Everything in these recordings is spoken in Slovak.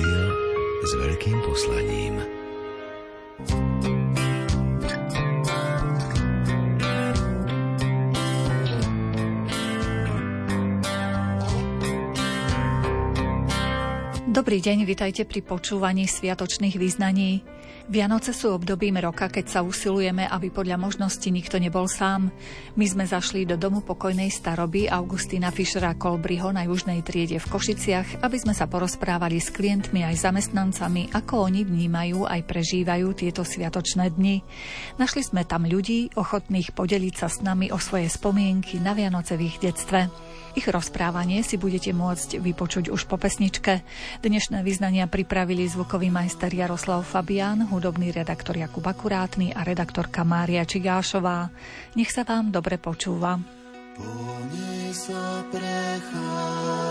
Rádio s veľkým poslaním. Dobrý deň, vitajte pri počúvaní sviatočných význaní. Vianoce sú obdobím roka, keď sa usilujeme, aby podľa možnosti nikto nebol sám. My sme zašli do domu pokojnej staroby Augustína Fischera Kolbriho na južnej triede v Košiciach, aby sme sa porozprávali s klientmi aj zamestnancami, ako oni vnímajú aj prežívajú tieto sviatočné dni. Našli sme tam ľudí, ochotných podeliť sa s nami o svoje spomienky na Vianoce v ich detstve. Ich rozprávanie si budete môcť vypočuť už po pesničke. Dnešné vyznania pripravili zvukový majster Jaroslav Fabián, hudobný redaktor Jakub Akurátny a redaktorka Mária Čigášová. Nech sa vám dobre počúva. Po sa prechádza.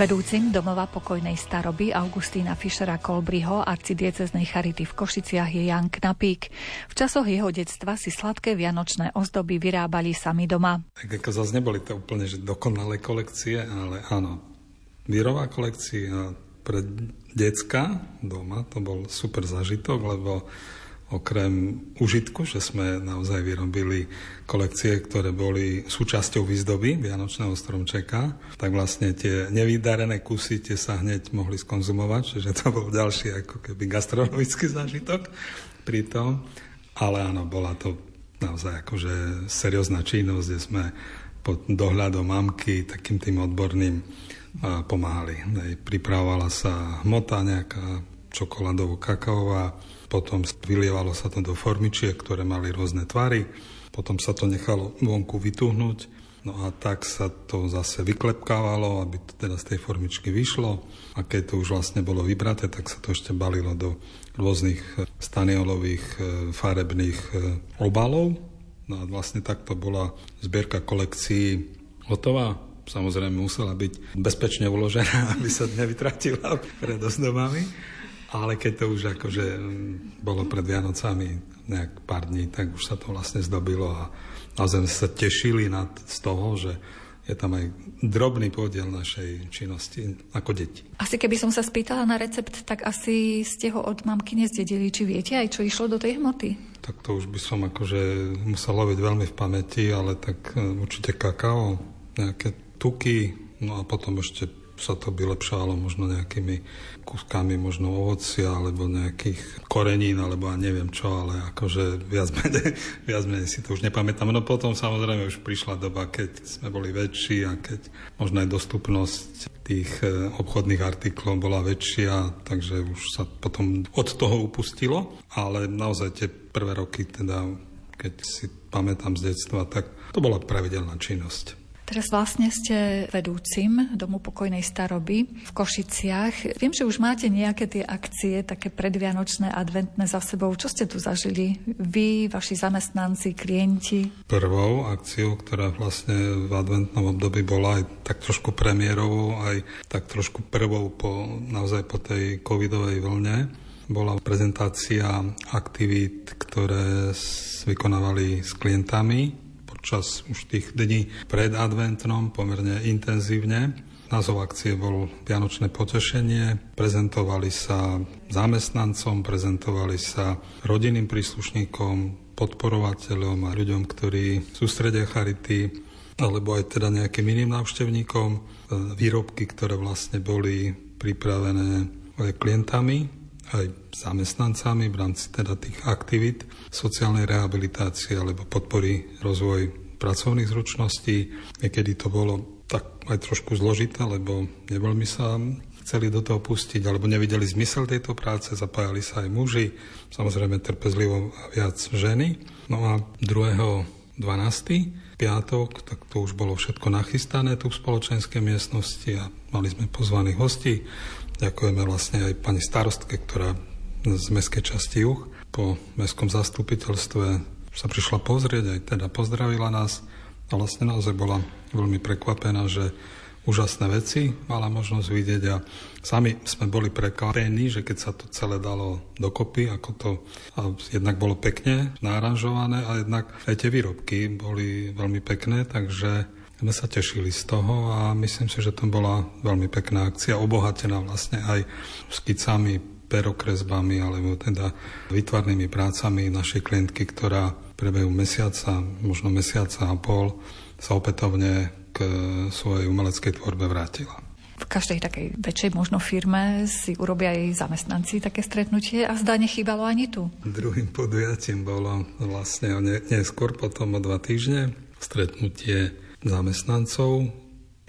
Vedúcim domova pokojnej staroby Augustína Fischera Kolbriho arcidieceznej charity v Košiciach je Jan Knapík. V časoch jeho detstva si sladké vianočné ozdoby vyrábali sami doma. Tak ako zase neboli to úplne že dokonalé kolekcie, ale áno, výrová kolekcia pre decka doma, to bol super zažitok, lebo okrem užitku, že sme naozaj vyrobili kolekcie, ktoré boli súčasťou výzdoby Vianočného stromčeka, tak vlastne tie nevydarené kusy tie sa hneď mohli skonzumovať, čiže to bol ďalší ako keby gastronomický zážitok pri tom. Ale áno, bola to naozaj akože seriózna činnosť, kde sme pod dohľadom mamky, takým tým odborným pomáhali. Pripravovala sa hmota nejaká čokoládovo-kakaová, potom vylievalo sa to do formičiek, ktoré mali rôzne tvary, potom sa to nechalo vonku vytuhnúť, no a tak sa to zase vyklepkávalo, aby to teda z tej formičky vyšlo a keď to už vlastne bolo vybraté, tak sa to ešte balilo do rôznych e, staniolových e, farebných e, obalov. No a vlastne takto bola zbierka kolekcií hotová. Samozrejme musela byť bezpečne uložená, aby sa nevytratila pred ozdobami. Ale keď to už akože mm, bolo pred Vianocami nejak pár dní, tak už sa to vlastne zdobilo a naozaj sa tešili nad, z toho, že je tam aj drobný podiel našej činnosti ako deti. Asi keby som sa spýtala na recept, tak asi ste ho od mamky nezdedili. Či viete aj, čo išlo do tej hmoty? Tak to už by som akože musel loviť veľmi v pamäti, ale tak e, určite kakao, nejaké tuky, no a potom ešte sa to vylepšalo možno nejakými kúskami možno ovocia alebo nejakých korenín alebo ja neviem čo, ale akože viac menej, viac menej si to už nepamätám. No potom samozrejme už prišla doba, keď sme boli väčší a keď možno aj dostupnosť tých e, obchodných artiklov bola väčšia, takže už sa potom od toho upustilo, ale naozaj tie prvé roky teda, keď si pamätám z detstva, tak to bola pravidelná činnosť. Teraz vlastne ste vedúcim Domu pokojnej staroby v Košiciach. Viem, že už máte nejaké tie akcie, také predvianočné, adventné za sebou. Čo ste tu zažili? Vy, vaši zamestnanci, klienti? Prvou akciou, ktorá vlastne v adventnom období bola aj tak trošku premiérovou, aj tak trošku prvou po, naozaj po tej covidovej vlne, bola prezentácia aktivít, ktoré vykonávali s klientami počas už tých dní pred adventnom pomerne intenzívne. Názov akcie bol Vianočné potešenie. Prezentovali sa zamestnancom, prezentovali sa rodinným príslušníkom, podporovateľom a ľuďom, ktorí sústredia charity, alebo aj teda nejakým iným návštevníkom. Výrobky, ktoré vlastne boli pripravené aj klientami, aj zamestnancami v rámci teda tých aktivít sociálnej rehabilitácie alebo podpory rozvoj pracovných zručností. Niekedy to bolo tak aj trošku zložité, lebo neveľmi sa chceli do toho pustiť, alebo nevideli zmysel tejto práce, zapájali sa aj muži, samozrejme trpezlivo viac ženy. No a 2. 12. piatok, tak to už bolo všetko nachystané tu v spoločenskej miestnosti a mali sme pozvaných hostí. Ďakujeme vlastne aj pani starostke, ktorá z mestskej časti Juch po mestskom zastupiteľstve sa prišla pozrieť, aj teda pozdravila nás a vlastne naozaj bola veľmi prekvapená, že úžasné veci mala možnosť vidieť a sami sme boli prekvapení, že keď sa to celé dalo dokopy, ako to a jednak bolo pekne náranžované a jednak aj tie výrobky boli veľmi pekné, takže sme sa tešili z toho a myslím si, že to bola veľmi pekná akcia, obohatená vlastne aj skicami perokresbami alebo teda vytvarnými prácami našej klientky, ktorá prebehu mesiaca, možno mesiaca a pol sa opätovne k svojej umeleckej tvorbe vrátila. V každej takej väčšej možno firme si urobia aj zamestnanci také stretnutie a zdá nechýbalo ani tu. Druhým podujatím bolo vlastne neskôr potom o dva týždne stretnutie zamestnancov,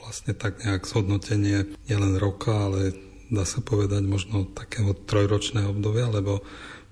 vlastne tak nejak zhodnotenie nielen roka, ale dá sa povedať, možno takého trojročného obdobia, lebo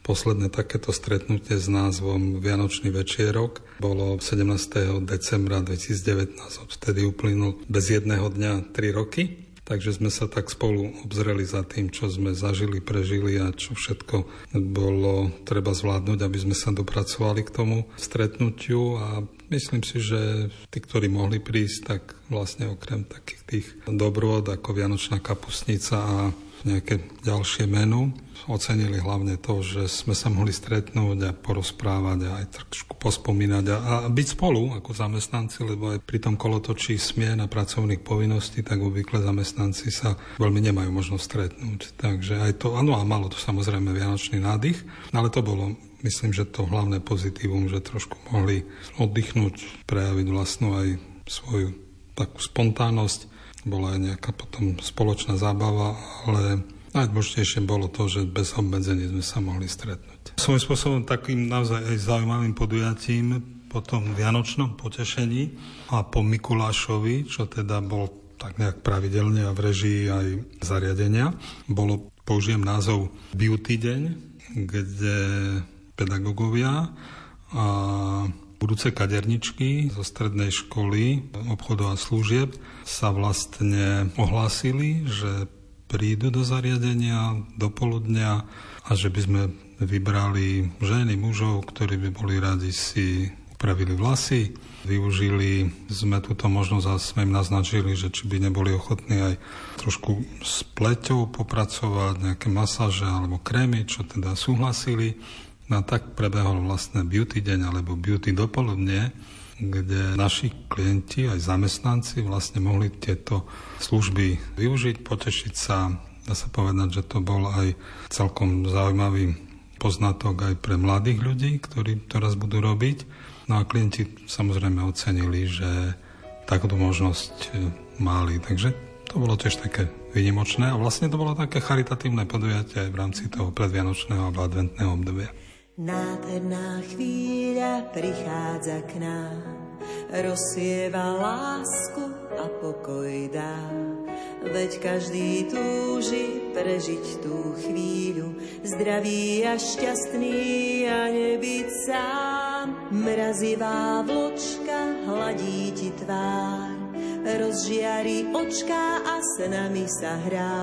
posledné takéto stretnutie s názvom Vianočný večierok bolo 17. decembra 2019, odtedy uplynul bez jedného dňa 3 roky. Takže sme sa tak spolu obzreli za tým, čo sme zažili, prežili a čo všetko bolo treba zvládnuť, aby sme sa dopracovali k tomu stretnutiu. A myslím si, že tí, ktorí mohli prísť, tak vlastne okrem takých tých dobrôd ako Vianočná kapusnica a nejaké ďalšie menu. Ocenili hlavne to, že sme sa mohli stretnúť a porozprávať a aj trošku pospomínať a, a byť spolu ako zamestnanci, lebo aj pri tom kolotočí smien a pracovných povinností, tak obvykle zamestnanci sa veľmi nemajú možnosť stretnúť. Takže aj to, áno, a malo to samozrejme vianočný nádych, ale to bolo myslím, že to hlavné pozitívum, že trošku mohli oddychnúť, prejaviť vlastnú aj svoju takú spontánnosť. Bola aj nejaká potom spoločná zábava, ale najdôležitejšie bolo to, že bez obmedzení sme sa mohli stretnúť. Svojím spôsobom takým naozaj aj zaujímavým podujatím po tom vianočnom potešení a po Mikulášovi, čo teda bol tak nejak pravidelne a v režii aj zariadenia, bolo, použijem názov Beauty deň, kde pedagógovia a budúce kaderničky zo strednej školy obchodov a služieb sa vlastne ohlásili, že prídu do zariadenia do poludnia a že by sme vybrali ženy, mužov, ktorí by boli radi si upravili vlasy, využili sme túto možnosť a sme im naznačili, že či by neboli ochotní aj trošku s pleťou popracovať, nejaké masáže alebo krémy, čo teda súhlasili. No a tak prebehol vlastne beauty deň alebo beauty dopoludne, kde naši klienti, aj zamestnanci vlastne mohli tieto služby využiť, potešiť sa. Dá sa povedať, že to bol aj celkom zaujímavý poznatok aj pre mladých ľudí, ktorí teraz budú robiť. No a klienti samozrejme ocenili, že takúto možnosť e, mali. Takže to bolo tiež také vynimočné a vlastne to bolo také charitatívne podujatie aj v rámci toho predvianočného a adventného obdobia. Nádherná chvíľa prichádza k nám, rozsieva lásku a pokoj dá. Veď každý túži prežiť tú chvíľu, zdravý a šťastný a nebyť sám. Mrazivá vločka hladí ti tvár, rozžiari očká a s nami sa hrá.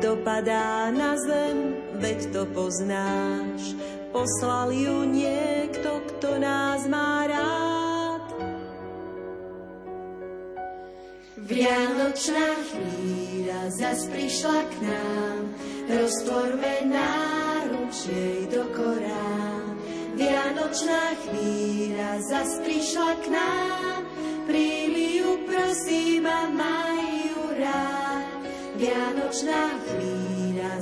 Dopadá na zem, veď to poznáš, Poslal ju niekto, kto nás má rád. Vianočná chvíľa zas prišla k nám, roztvorme náruč jej do korán. Vianočná chvíľa zas prišla k nám, príjmi ju prosím a maj ju rád. Vianočná chvíľa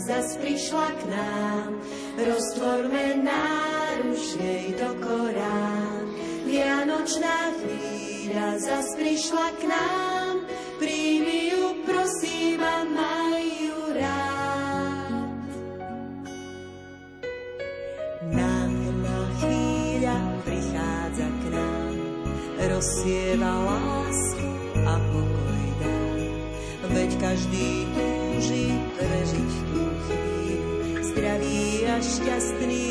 zas prišla k nám, roztvorme náruš jej do korán. Vianočná chvíľa zas prišla k nám, príjmi ju prosím a maj ju rád. Nádherná chvíľa prichádza k nám, rozsieva lásku a pokoj dá. Veď každý túži prežiť chvíľu, zdravý a šťastný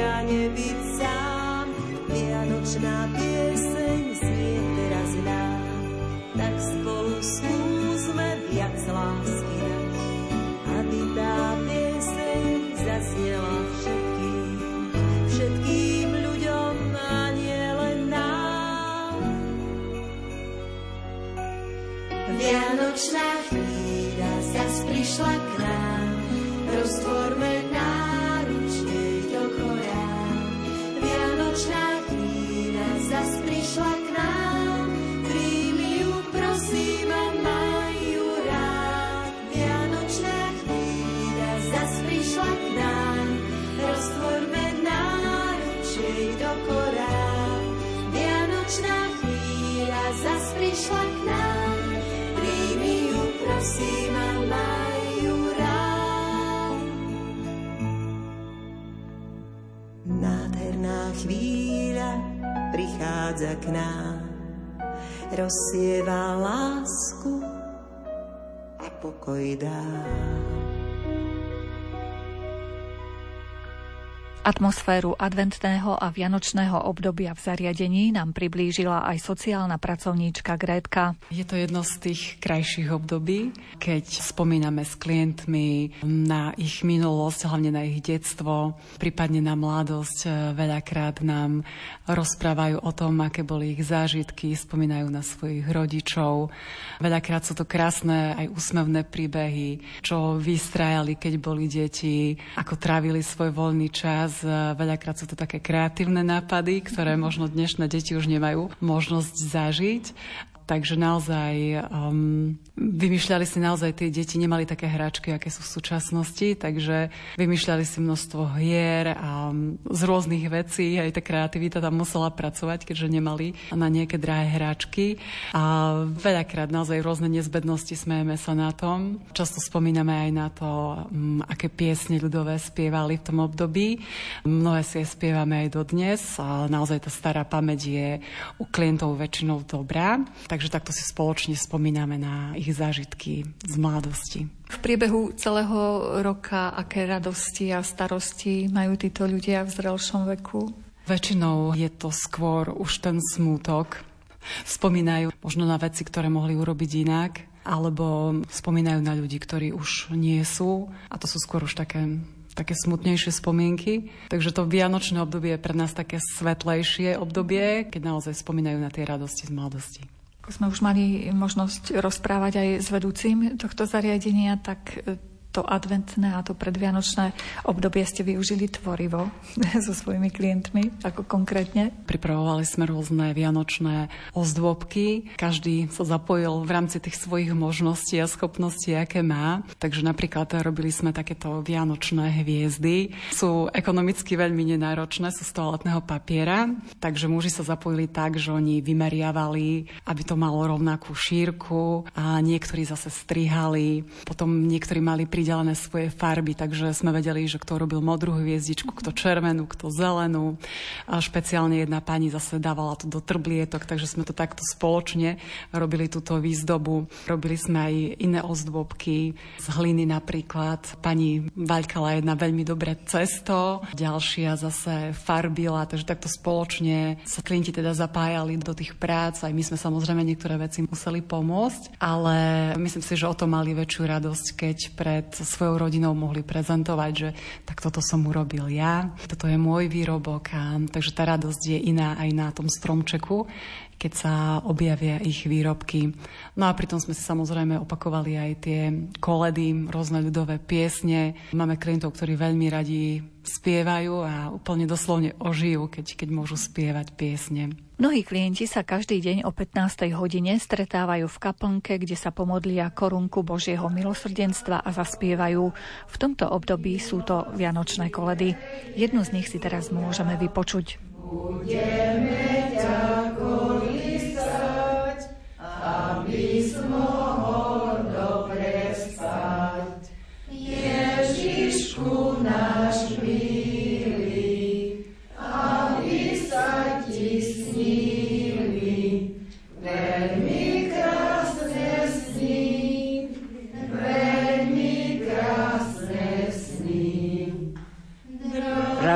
a nebyť sám. Vianočná pieseň znie teraz nám, tak spolu skúsme rozsieva lásku a pokoj dá. Atmosféru adventného a vianočného obdobia v zariadení nám priblížila aj sociálna pracovníčka Grétka. Je to jedno z tých krajších období, keď spomíname s klientmi na ich minulosť, hlavne na ich detstvo, prípadne na mladosť. Veľakrát nám rozprávajú o tom, aké boli ich zážitky, spomínajú na svojich rodičov. Veľakrát sú to krásne aj úsmevné príbehy, čo vystrajali, keď boli deti, ako trávili svoj voľný čas Veľakrát sú to také kreatívne nápady, ktoré možno dnešné deti už nemajú možnosť zažiť. Takže naozaj um, vymýšľali si naozaj tie deti, nemali také hračky, aké sú v súčasnosti, takže vymýšľali si množstvo hier a um, z rôznych vecí, aj tá kreativita tam musela pracovať, keďže nemali na nejaké drahé hračky. A veľakrát naozaj rôzne nezbednosti smejeme sa na tom. Často spomíname aj na to, um, aké piesne ľudové spievali v tom období. Mnohé si je spievame aj dodnes a naozaj tá stará pamäť je u klientov väčšinou dobrá. Takže takto si spoločne spomíname na ich zážitky z mladosti. V priebehu celého roka aké radosti a starosti majú títo ľudia v zrelšom veku? Väčšinou je to skôr už ten smútok. Spomínajú možno na veci, ktoré mohli urobiť inak, alebo spomínajú na ľudí, ktorí už nie sú. A to sú skôr už také také smutnejšie spomienky. Takže to vianočné obdobie je pre nás také svetlejšie obdobie, keď naozaj spomínajú na tie radosti z mladosti. Ako sme už mali možnosť rozprávať aj s vedúcim tohto zariadenia, tak to adventné a to predvianočné obdobie ste využili tvorivo so svojimi klientmi, ako konkrétne? Pripravovali sme rôzne vianočné ozdôbky. Každý sa zapojil v rámci tých svojich možností a schopností, aké má. Takže napríklad robili sme takéto vianočné hviezdy. Sú ekonomicky veľmi nenáročné, sú z toaletného papiera, takže muži sa zapojili tak, že oni vymeriavali, aby to malo rovnakú šírku a niektorí zase strihali. Potom niektorí mali pridelené svoje farby, takže sme vedeli, že kto robil modrú hviezdičku, kto červenú, kto zelenú. A špeciálne jedna pani zase dávala to do trblietok, takže sme to takto spoločne robili túto výzdobu. Robili sme aj iné ozdôbky z hliny napríklad. Pani vaľkala jedna veľmi dobré cesto, ďalšia zase farbila, takže takto spoločne sa klienti teda zapájali do tých prác. Aj my sme samozrejme niektoré veci museli pomôcť, ale myslím si, že o to mali väčšiu radosť, keď pred pred svojou rodinou mohli prezentovať, že tak toto som urobil ja, toto je môj výrobok a takže tá radosť je iná aj na tom stromčeku, keď sa objavia ich výrobky. No a pritom sme si samozrejme opakovali aj tie koledy, rôzne ľudové piesne. Máme klientov, ktorí veľmi radi spievajú a úplne doslovne ožijú, keď, keď môžu spievať piesne. Mnohí klienti sa každý deň o 15. hodine stretávajú v kaplnke, kde sa pomodlia korunku Božieho milosrdenstva a zaspievajú. V tomto období sú to Vianočné koledy. Jednu z nich si teraz môžeme vypočuť. Budeme ťa kolísať, aby mohol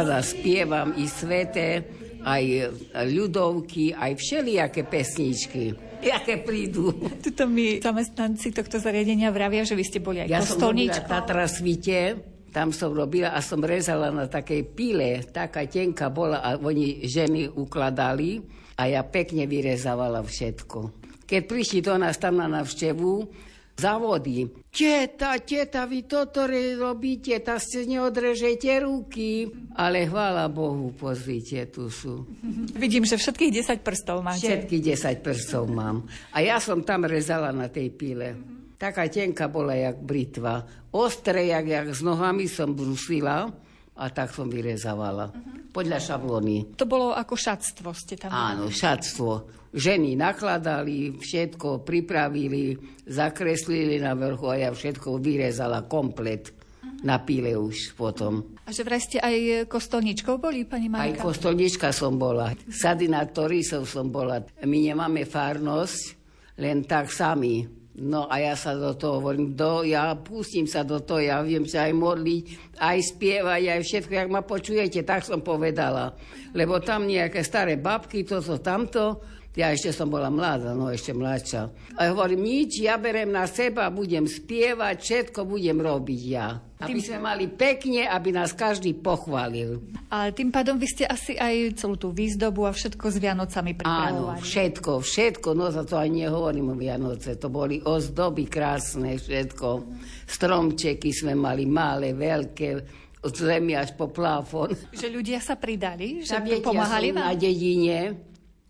Rada spievam i svete, aj ľudovky, aj všelijaké pesničky jaké prídu. Tuto mi zamestnanci tohto zariadenia vravia, že vy ste boli aj ja kostolníčkou. Ja som Tatra Svite, tam som robila a som rezala na takej pile, taká tenka bola a oni ženy ukladali a ja pekne vyrezávala všetko. Keď prišli do nás tam na navštevu, závodí. Teta, teta, vy toto robíte, tak ste neodrežete ruky. Ale chvála Bohu, pozrite, tu sú. Vidím, že všetkých 10 prstov máte. Všetkých 10 prstov mám. A ja som tam rezala na tej pile. Taká tenka bola, jak britva. Ostré, jak, jak s nohami som brusila a tak som vyrezávala. Podľa šablóny. To bolo ako šatstvo ste tam. Áno, šatstvo ženy nakladali, všetko pripravili, zakreslili na vrchu a ja všetko vyrezala komplet na píle už potom. A že vraj ste aj kostolničkou boli, pani Marika? Aj kostolnička som bola. Sadinatoristov som bola. My nemáme farnosť, len tak sami. No a ja sa do toho hovorím, do, ja pustím sa do toho, ja viem sa aj modliť, aj spievať, aj všetko, jak ma počujete, tak som povedala. Lebo tam nejaké staré babky, toto, tamto, ja ešte som bola mladá, no ešte mladšia. A hovorím, nič, ja berem na seba, budem spievať, všetko budem robiť ja. Aby tým... sme mali pekne, aby nás každý pochválil. Ale tým pádom vy ste asi aj celú tú výzdobu a všetko s Vianocami pripravovali. Áno, všetko, všetko, no za to aj nehovorím o Vianoce. To boli ozdoby krásne, všetko. Stromčeky sme mali malé, veľké, od zemi až po plafón. Že ľudia sa pridali, že pomáhali vám? na dedine,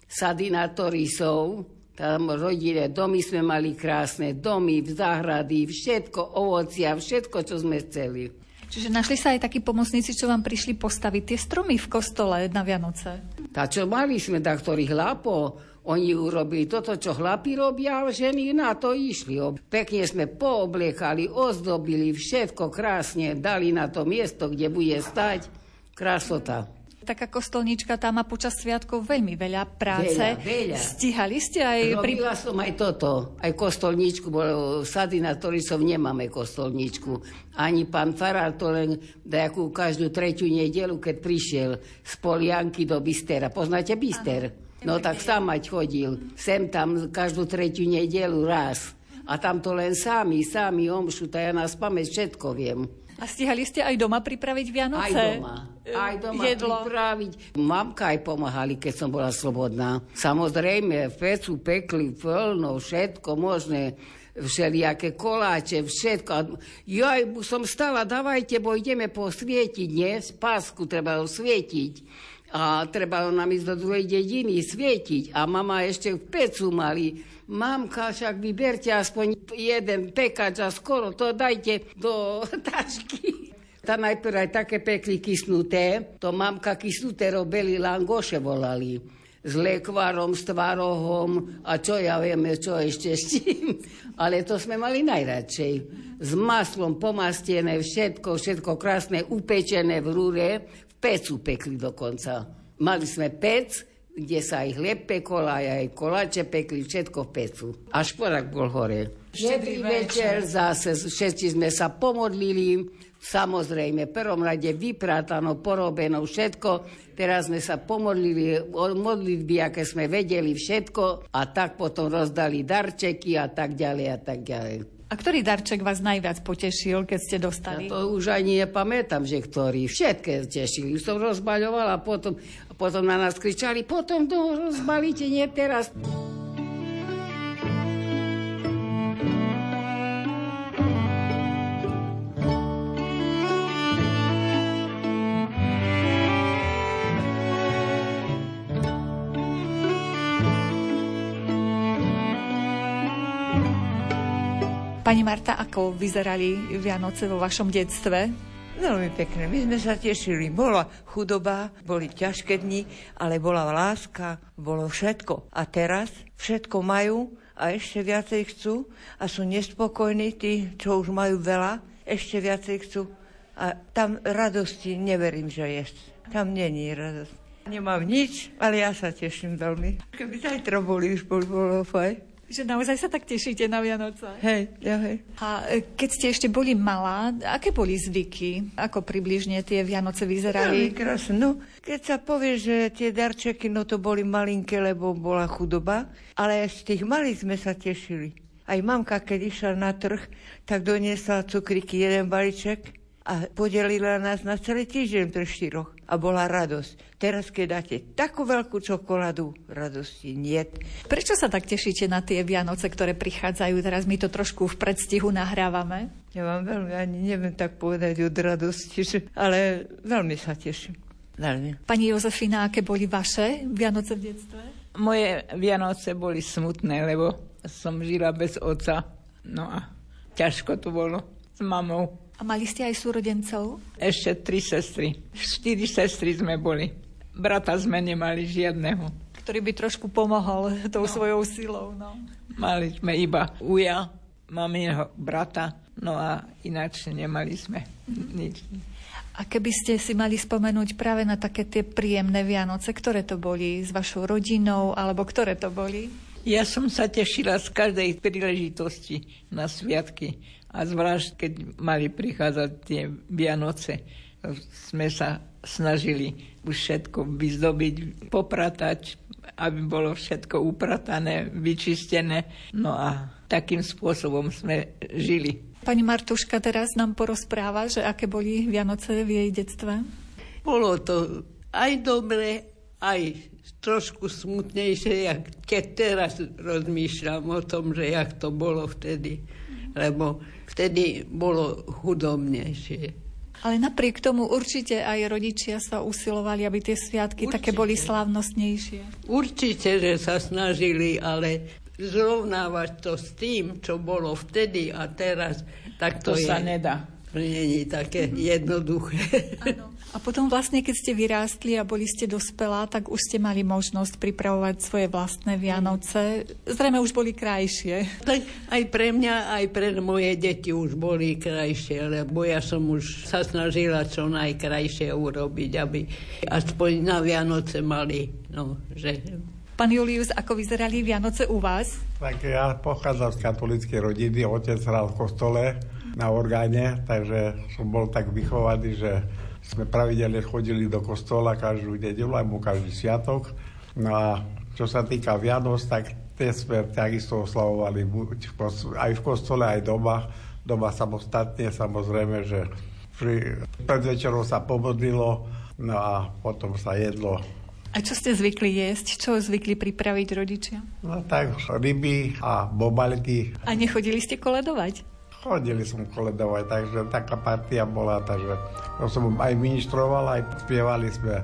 sady na to rysov, Tam rodinné domy sme mali krásne, domy, v záhrady, všetko, ovocia, všetko, čo sme chceli. Čiže našli sa aj takí pomocníci, čo vám prišli postaviť tie stromy v kostole na Vianoce? Tá, čo mali sme, tak ktorý hlapo, oni urobili toto, čo chlapi robia, ženy na to išli. Pekne sme poobliekali, ozdobili, všetko krásne, dali na to miesto, kde bude stať. Krásota. Taká kostolnička tá má počas sviatkov veľmi veľa práce. Veľa, veľa. Stíhali ste aj... Robila pri... som aj toto, aj kostolničku, bo sady na Torisov nemáme kostolničku. Ani pán Farár to len dajakú každú tretiu nedelu, keď prišiel z Polianky do Bistera. Poznáte Bister? Aha. No tak sám mať chodil. Sem tam každú tretiu nedelu raz. A tam to len sami, sami omšu, ja na spamäť všetko viem. A stihali ste aj doma pripraviť Vianoce? Aj doma. Aj doma Jedlo. pripraviť. Mamka aj pomáhali, keď som bola slobodná. Samozrejme, v pecu pekli plno, všetko možné všelijaké koláče, všetko. Ja som stala, dávajte, bo ideme posvietiť, nie? Z pásku treba svietiť. A treba nám ísť do druhej dediny svietiť. A mama ešte v pecu mali Mamka, však vyberte aspoň jeden pekač a skoro to dajte do tašky. Tá najprv aj také pekli kysnuté, to mamka kysnuté robili, langoše volali s lekvárom, s tvarohom a čo ja vieme, čo ešte s tým. Ale to sme mali najradšej. S maslom pomastené, všetko, všetko krásne, upečené v rúre, v pecu pekli dokonca. Mali sme pec, kde sa aj chlieb pekol, aj, aj koláče pekli, všetko v pecu. A šporak bol hore. Štedrý večer, zase všetci sme sa pomodlili, samozrejme, prvom rade vyprátano, porobeno, všetko. Teraz sme sa pomodlili modlitby, aké sme vedeli, všetko. A tak potom rozdali darčeky a tak ďalej a tak ďalej. A ktorý darček vás najviac potešil, keď ste dostali? Ja to už ani nepamätám, že ktorý. Všetké tešili. Už som rozbaľovala potom, potom na nás kričali, potom to rozbalíte, nie teraz. Pani Marta, ako vyzerali Vianoce vo vašom detstve? Veľmi pekne. My sme sa tešili. Bola chudoba, boli ťažké dni, ale bola láska, bolo všetko. A teraz všetko majú a ešte viacej chcú a sú nespokojní tí, čo už majú veľa, ešte viacej chcú. A tam radosti neverím, že je. Tam není radosť. Nemám nič, ale ja sa teším veľmi. Keby zajtra boli, už bol, bolo fajn. Že naozaj sa tak tešíte na Vianoce. Hej, ja hej. A e, keď ste ešte boli malá, aké boli zvyky? Ako približne tie Vianoce vyzerali? Veľmi krásne. No, keď sa povie, že tie darčeky, no to boli malinké, lebo bola chudoba, ale z tých malých sme sa tešili. Aj mamka, keď išla na trh, tak doniesla cukriky jeden balíček a podelila nás na celý týždeň pre štyroch. A bola radosť. Teraz, keď dáte takú veľkú čokoládu, radosti niet. Prečo sa tak tešíte na tie Vianoce, ktoré prichádzajú? Teraz my to trošku v predstihu nahrávame. Ja vám veľmi ani neviem tak povedať od radosti, že, ale veľmi sa teším. Veľmi. Pani Jozefina, aké boli vaše Vianoce v detstve? Moje Vianoce boli smutné, lebo som žila bez oca. No a ťažko to bolo s mamou. A mali ste aj súrodencov? Ešte tri sestry. Štyri sestry sme boli. Brata sme nemali žiadneho. Ktorý by trošku pomohol tou no. svojou silou. No. Mali sme iba uja, jeho brata, no a ináč nemali sme nič. A keby ste si mali spomenúť práve na také tie príjemné Vianoce, ktoré to boli s vašou rodinou, alebo ktoré to boli? Ja som sa tešila z každej príležitosti na sviatky a zvlášť, keď mali prichádzať tie Vianoce, sme sa snažili už všetko vyzdobiť, popratať, aby bolo všetko upratané, vyčistené. No a takým spôsobom sme žili. Pani Martuška teraz nám porozpráva, že aké boli Vianoce v jej detstve. Bolo to aj dobre, aj trošku smutnejšie, jak keď teraz rozmýšľam o tom, že jak to bolo vtedy. Lebo vtedy bolo chudobnejšie. Ale napriek tomu určite aj rodičia sa usilovali, aby tie sviatky určite. také boli slávnostnejšie. Určite, že sa snažili, ale zrovnávať to s tým, čo bolo vtedy a teraz, tak to, to je, sa nedá. Je také jednoduché. Ano. A potom vlastne, keď ste vyrástli a boli ste dospelá, tak už ste mali možnosť pripravovať svoje vlastné Vianoce. Zrejme už boli krajšie. Tak aj pre mňa, aj pre moje deti už boli krajšie, lebo ja som už sa snažila čo najkrajšie urobiť, aby aspoň na Vianoce mali, no, že Pán Julius, ako vyzerali Vianoce u vás? Tak ja pochádzam z katolíckej rodiny, otec hral v kostole na orgáne, takže som bol tak vychovaný, že sme pravidelne chodili do kostola každú nedelu, mu každý sviatok. No a čo sa týka Vianoc, tak tie sme takisto oslavovali aj v kostole, aj doma. Doma samostatne, samozrejme, že pri predvečerom sa pomodlilo, no a potom sa jedlo. A čo ste zvykli jesť? Čo zvykli pripraviť rodičia? No tak ryby a bobalky. A nechodili ste koledovať? Chodili som koledovať, takže taká partia bola, takže som aj ministroval, aj spievali sme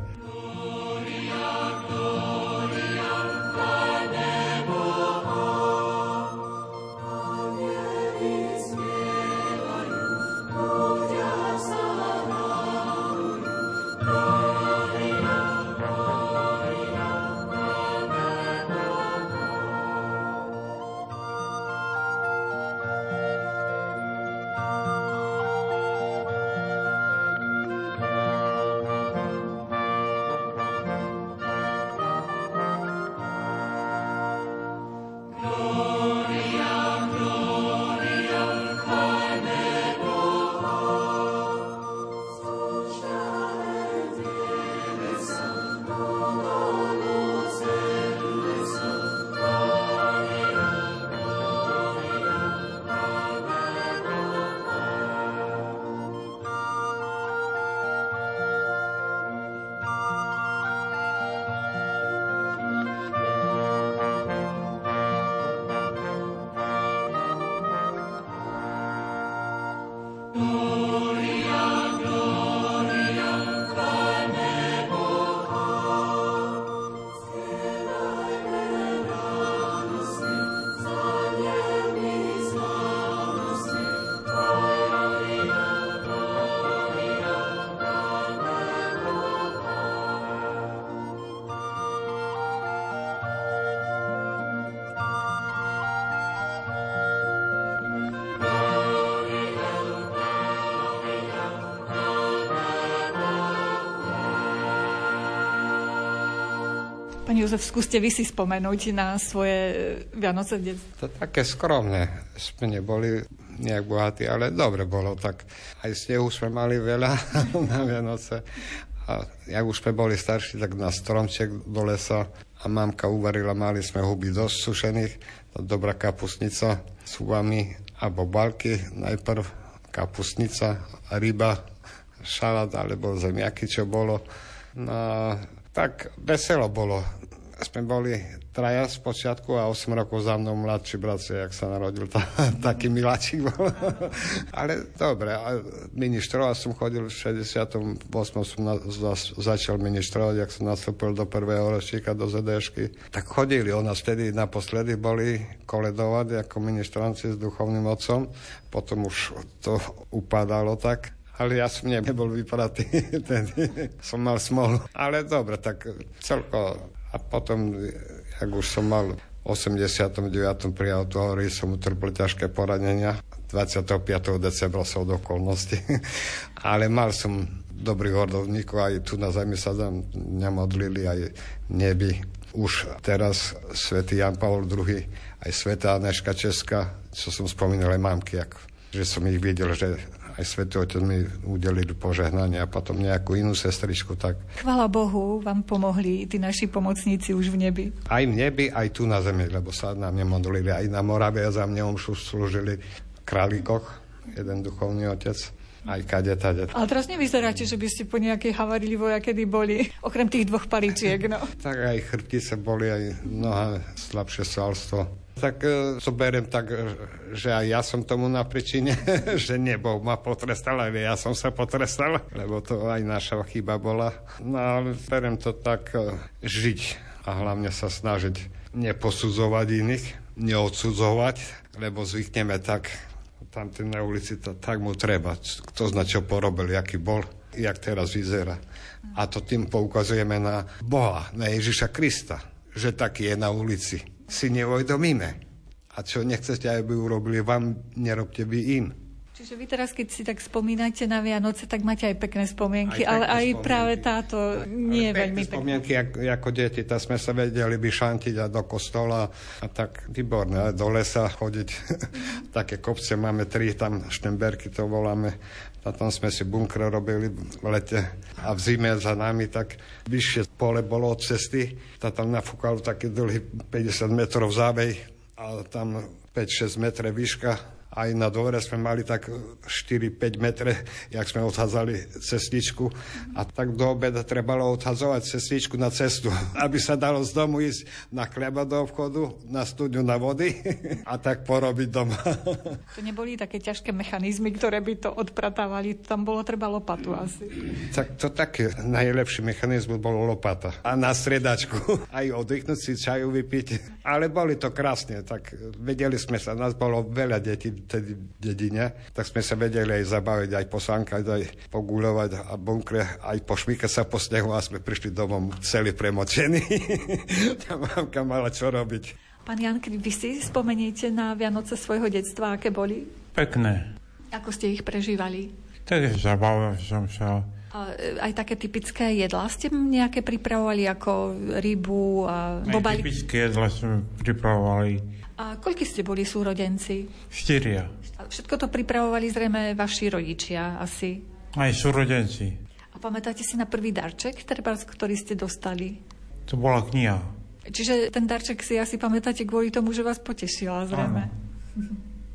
Pán Jozef, skúste vy si spomenúť na svoje Vianoce v detstve. To také skromné. Sme neboli nejak bohatí, ale dobre bolo. Tak aj snehu sme mali veľa na Vianoce. A jak už sme boli starší, tak na stromček do lesa a mamka uvarila, mali sme huby dosť sušených, dobrá kapusnica s hubami a bobalky. Najprv kapusnica, ryba, šalát alebo zemiaky, čo bolo. No, tak veselo bolo. Sme boli traja z počiatku a 8 rokov za mnou mladší brat, jak sa narodil, tá, taký miláčik bol. Ale dobre, ministrovať som chodil v 68. som na, za, začal ministrovať, jak som nastúpil do prvého ročníka do ZDŠky. Tak chodili, o nás vtedy naposledy boli koledovať ako ministranci s duchovným otcom, potom už to upadalo tak ale ja som nebol vypratý, ten, som mal smolu. Ale dobre, tak celko. A potom, ak už som mal v 89. pri autohorii som utrpel ťažké poranenia. 25. decembra sa od okolnosti. Ale mal som dobrých hordovníkov, aj tu na zemi sa tam nemodlili, aj neby. Už teraz svätý Jan Pavel II, aj svätá Aneška Česka, čo som spomínal aj mamky, ako, že som ich videl, že aj Svetý Otec mi udelili požehnanie a potom nejakú inú sestričku. Tak... Chvala Bohu, vám pomohli tí naši pomocníci už v nebi. Aj v nebi, aj tu na zemi, lebo sa nám nemodlili. Aj na Morave a za už slúžili králikoch, jeden duchovný otec aj kade, tade. Ale teraz nevyzeráte, že by ste po nejakej havarili voja kedy boli, okrem tých dvoch paličiek, no. tak aj chrbtice boli, aj mnohé slabšie svalstvo. Tak e, to beriem tak, e, že aj ja som tomu na príčine, že nebo ma potrestal, aj ja som sa potrestal, lebo to aj naša chyba bola. No ale beriem to tak e, žiť a hlavne sa snažiť neposudzovať iných, neodsudzovať, lebo zvykneme tak, tam na ulici to, tak mu treba, kto zna čo porobil, aký bol, jak teraz vyzerá. A to tým poukazujeme na Boha, na Ježiša Krista, že taký je na ulici. Si neuvedomíme. A čo nechcete, aby urobili vám, nerobte vy im. Čiže vy teraz, keď si tak spomínate na Vianoce, tak máte aj pekné spomienky, aj ale aj spomienky. práve táto nie je veľmi pekné. spomienky, ako, ako deti, tak sme sa vedeli by šantiť a do kostola a tak výborné, do lesa chodiť. Také kopce máme tri, tam štemberky to voláme. Tam sme si bunkre robili v lete a v zime za nami tak vyššie pole bolo od cesty. A tam nafúkalo taký dlhý 50 metrov závej a tam 5-6 metre výška aj na dvore sme mali tak 4-5 metre, jak sme odhádzali cestičku a tak do obeda trebalo odhadzovať cestičku na cestu, aby sa dalo z domu ísť na chleba do obchodu, na studňu na vody a tak porobiť doma. To neboli také ťažké mechanizmy, ktoré by to odpratávali, tam bolo treba lopatu asi. Tak to také najlepší mechanizmus bolo lopata. A na stredačku aj oddychnúť si čaju vypiť. Ale boli to krásne, tak vedeli sme sa, nás bolo veľa detí, tej dedine, tak sme sa vedeli aj zabaviť, aj posánkať, aj poguľovať a bunkre, aj pošmýkať sa po snehu a sme prišli domov celý premočení. Tá mamka mala čo robiť. Pán Jan, keď vy si spomeniete na Vianoce svojho detstva, aké boli? Pekné. Ako ste ich prežívali? Tak zabavil som sa. A e, aj také typické jedlá ste nejaké pripravovali, ako rybu a bobali? Aj typické jedlá sme pripravovali a koľky ste boli súrodenci? Štyria. Všetko to pripravovali zrejme vaši rodičia asi? Aj súrodenci. A pamätáte si na prvý darček, ktorý ste dostali? To bola kniha. Čiže ten darček si asi pamätáte kvôli tomu, že vás potešila zrejme.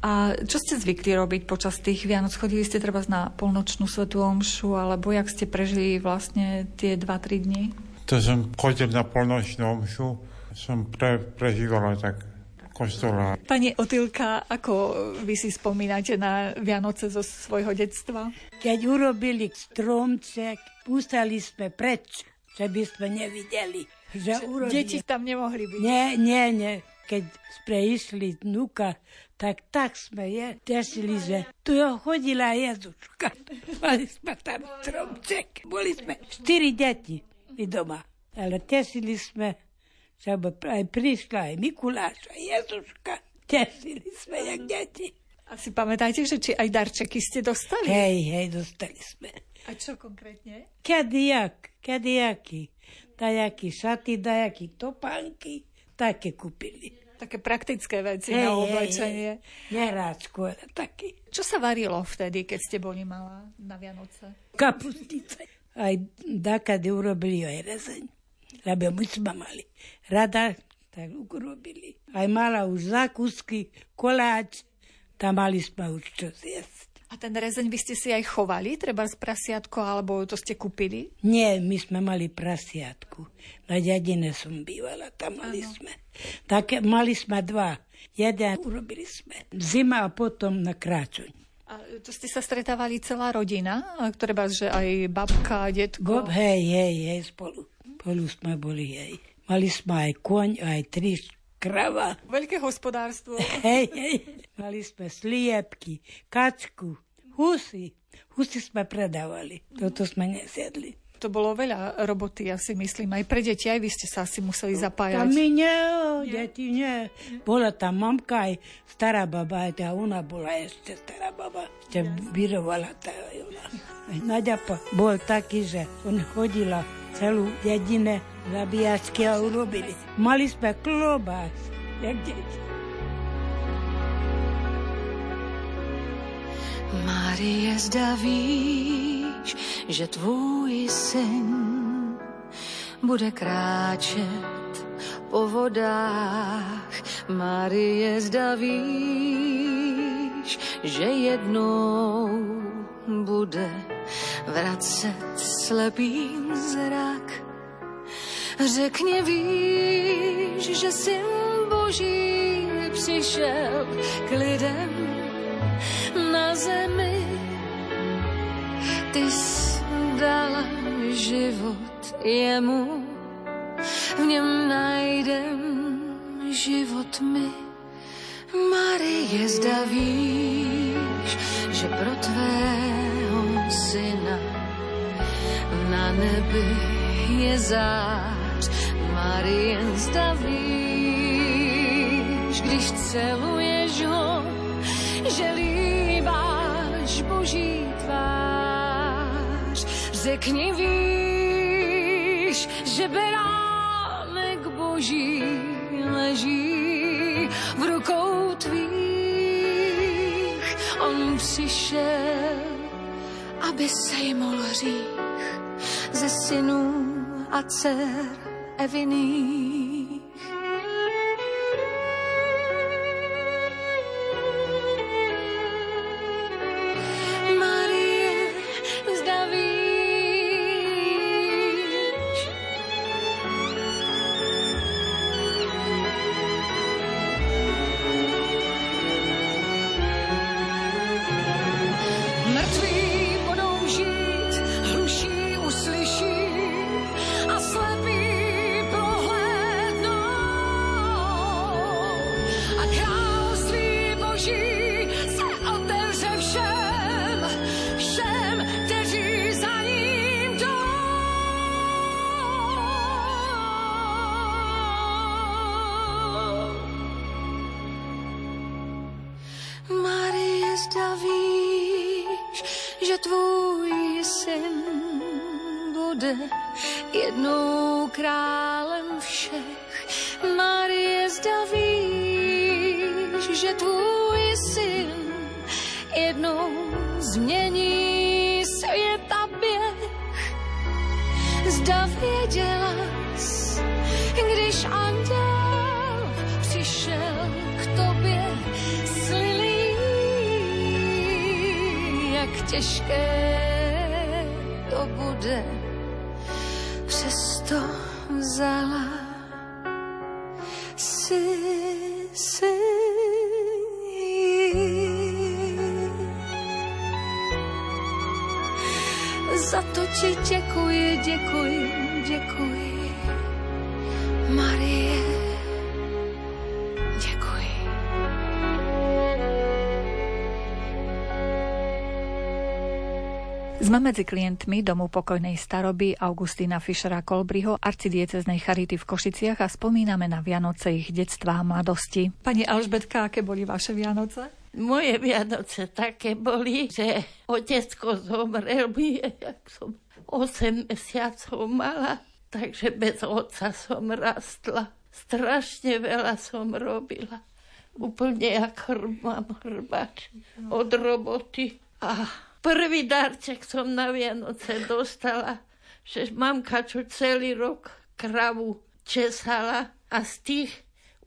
A čo ste zvykli robiť počas tých Vianoc? Chodili ste treba na polnočnú svetú omšu, alebo jak ste prežili vlastne tie 2-3 dni? To som chodil na polnočnú omšu, som pre, prežívala tak kostola. Pani Otilka, ako vy si spomínate na Vianoce zo svojho detstva? Keď urobili stromček, pústali sme preč, že by sme nevideli. Že urobili... Deti tam nemohli byť? Nie, nie, nie. Keď sme išli nuka, tak tak sme je, tešili, že tu jo chodila Jezuška. Mali sme tam stromček. Boli sme štyri deti doma. Ale tešili sme, lebo aj prišla aj Mikuláš, aj Jezuška. Tešili sme, jak deti. A si pamätáte, že či aj darčeky ste dostali? Hej, hej, dostali sme. A čo konkrétne? Kedy jaký. Dajaký šaty, dajaký topánky, také kúpili. Také praktické veci hej, na oblečenie. Neráčku, ale taký. Čo sa varilo vtedy, keď ste boli malá na Vianoce? Kapustice. Aj dakady urobili aj rezeň lebo my mali rada, tak urobili. Aj mala už zákusky, koláč, tam mali sme už čo zjesť. A ten rezeň vy ste si aj chovali, treba z prasiatko, alebo to ste kúpili? Nie, my sme mali prasiatku. Na dedine som bývala, tam mali ano. sme. Tak mali sme dva. Jeden urobili sme. Zima a potom na kráčoň. A to ste sa stretávali celá rodina? Treba, že aj babka, detko? Bob, hej, hej, hej, spolu. Spolu sme boli aj. Mali sme aj koň, aj tri krava. Veľké hospodárstvo. Hej, hej. Mali sme sliepky, kačku, husy. Husy sme predávali. Toto sme nesiedli. To bolo veľa roboty, ja si myslím. Aj pre deti, aj vy ste sa asi museli zapájať. Tam my nie, deti nie. Bola tam mamka aj stará baba, aj tá ona bola ešte stará baba. Ešte vyrovala tá ona. Naďa bol taký, že on chodila celú dedine zabíjačky a urobili. Mali sme klobás, jak deti. Marie, zda víš, že tvůj syn bude kráčet po vodách. Marie, zda víš, že jednou bude vracet slepý zrak. Řekně víš, že syn Boží přišel k lidem na zemi. Ty jsi dala život jemu, v něm najdem život my. Marie, zda víš, že pro tvého syna na nebi je zář. Marie, zda víš, když celuješ ho, že líbáš Boží tvář. Řekni, víš, že beránek Boží leží v rukou tvých. On přišel, aby sejmul hřích ze synů a dcer Eviných. Medzi klientmi domu pokojnej staroby Augustína Fischera Kolbriho, arcidieceznej Charity v Košiciach a spomíname na Vianoce ich detstva a mladosti. Pani Alžbetka, aké boli vaše Vianoce? Moje Vianoce také boli, že otecko zomrel mi, jak som 8 mesiacov mala, takže bez otca som rastla. Strašne veľa som robila. Úplne ako mám hrbač od roboty. A prvý darček som na Vianoce dostala, že mamka, čo celý rok kravu česala a z tých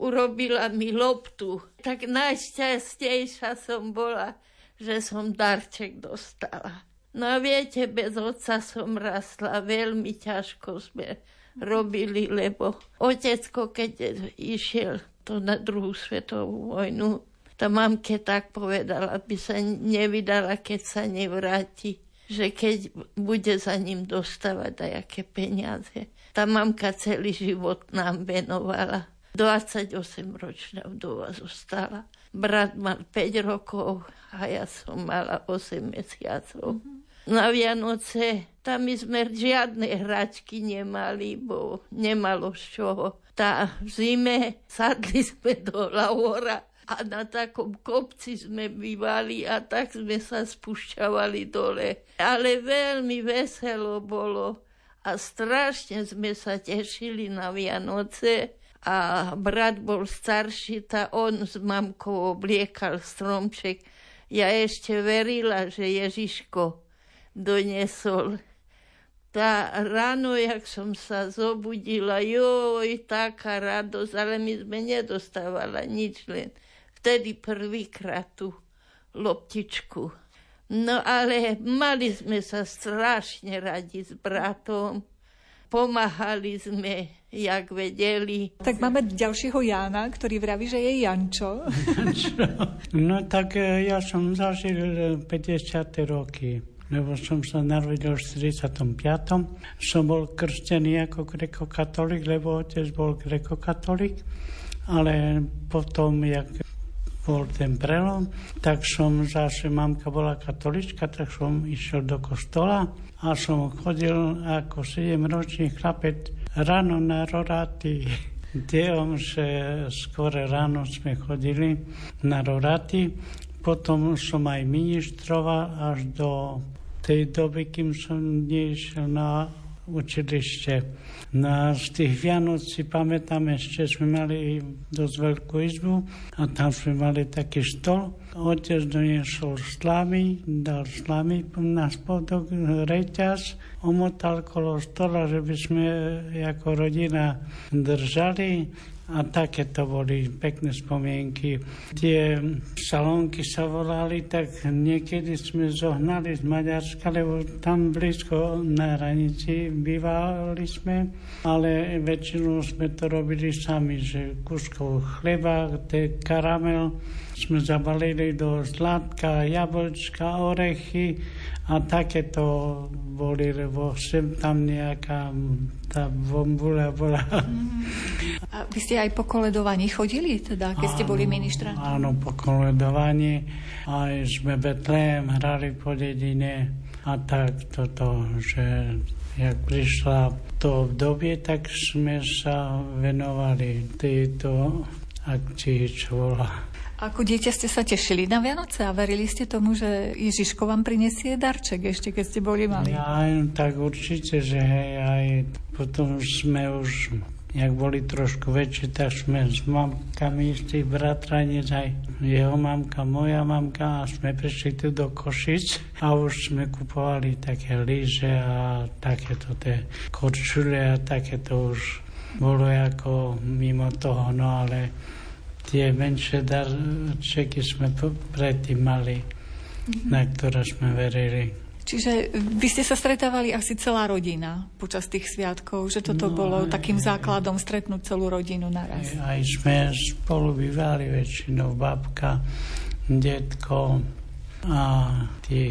urobila mi loptu. Tak najšťastnejšia som bola, že som darček dostala. No a viete, bez otca som rastla, veľmi ťažko sme robili, lebo otecko, keď išiel to na druhú svetovú vojnu, tá mamke tak povedala, aby sa nevydala, keď sa nevráti, že keď bude za ním dostávať dajaké peniaze. Tá mamka celý život nám venovala. 28-ročná vdova zostala. Brat mal 5 rokov a ja som mala 8 mesiacov. Mm-hmm. Na Vianoce tam my sme žiadne hračky nemali, bo nemalo z čoho. Tá v zime sadli sme do Laura a na takom kopci sme bývali a tak sme sa spúšťavali dole. Ale veľmi veselo bolo a strašne sme sa tešili na Vianoce a brat bol starší, tá on s mamkou obliekal stromček. Ja ešte verila, že Ježiško donesol. Tá ráno, jak som sa zobudila, joj, taká radosť, ale my sme nedostávala nič, len vtedy prvýkrát tú loptičku. No ale mali sme sa strašne radi s bratom. pomáhali sme, jak vedeli. Tak máme ďalšieho Jána, ktorý vraví, že je Jančo. No tak e, ja som zažil 50. roky lebo som sa narodil v 45. Som bol krstený ako grekokatolik, lebo otec bol grekokatolik, ale potom, jak bol ten prelom, tak som zase, mamka bola katolička, tak som išiel do kostola a som chodil ako 7-ročný chlapec ráno na roráty. Tie omše skore ráno sme chodili na roráty, potom som aj ministroval až do tej doby, kým som nešiel na učilište. Na z tých Vianoc si pamätám, ešte sme mali dosť veľkú izbu a tam sme mali taký stol. Otec doniesol slamy, dal slamy na spodok, reťaz, omotal kolo stola, že by sme ako rodina držali a také to boli pekné spomienky. Tie salónky sa volali, tak niekedy sme zohnali z Maďarska, lebo tam blízko na hranici bývali sme, ale väčšinou sme to robili sami, že kuskov chleba, ten karamel sme zabalili do zlatka, jablčka, orechy a takéto boli, lebo sem tam nejaká tá bombula bola. Mm. A vy ste aj po koledovaní chodili, teda, keď ste boli ministranti? Áno, po koledovaní. Aj sme Betlém hrali po dedine a tak toto, že jak prišla to obdobie, tak sme sa venovali tejto akcii, čo bola ako dieťa ste sa tešili na Vianoce a verili ste tomu, že Ježiško vám prinesie darček ešte, keď ste boli mali? Ja, tak určite, že hej, aj potom sme už, jak boli trošku väčší, tak sme s mamkami, tých bratranec, aj jeho mamka, moja mamka a sme prišli tu do Košic a už sme kupovali také lyže a takéto tie korčule a takéto už bolo ako mimo toho, no ale tie menšie darčeky sme predtým mali, mm-hmm. na ktoré sme verili. Čiže vy ste sa stretávali asi celá rodina počas tých sviatkov, že toto no, bolo takým základom stretnúť celú rodinu naraz. Aj, sme spolu bývali väčšinou babka, detko a tí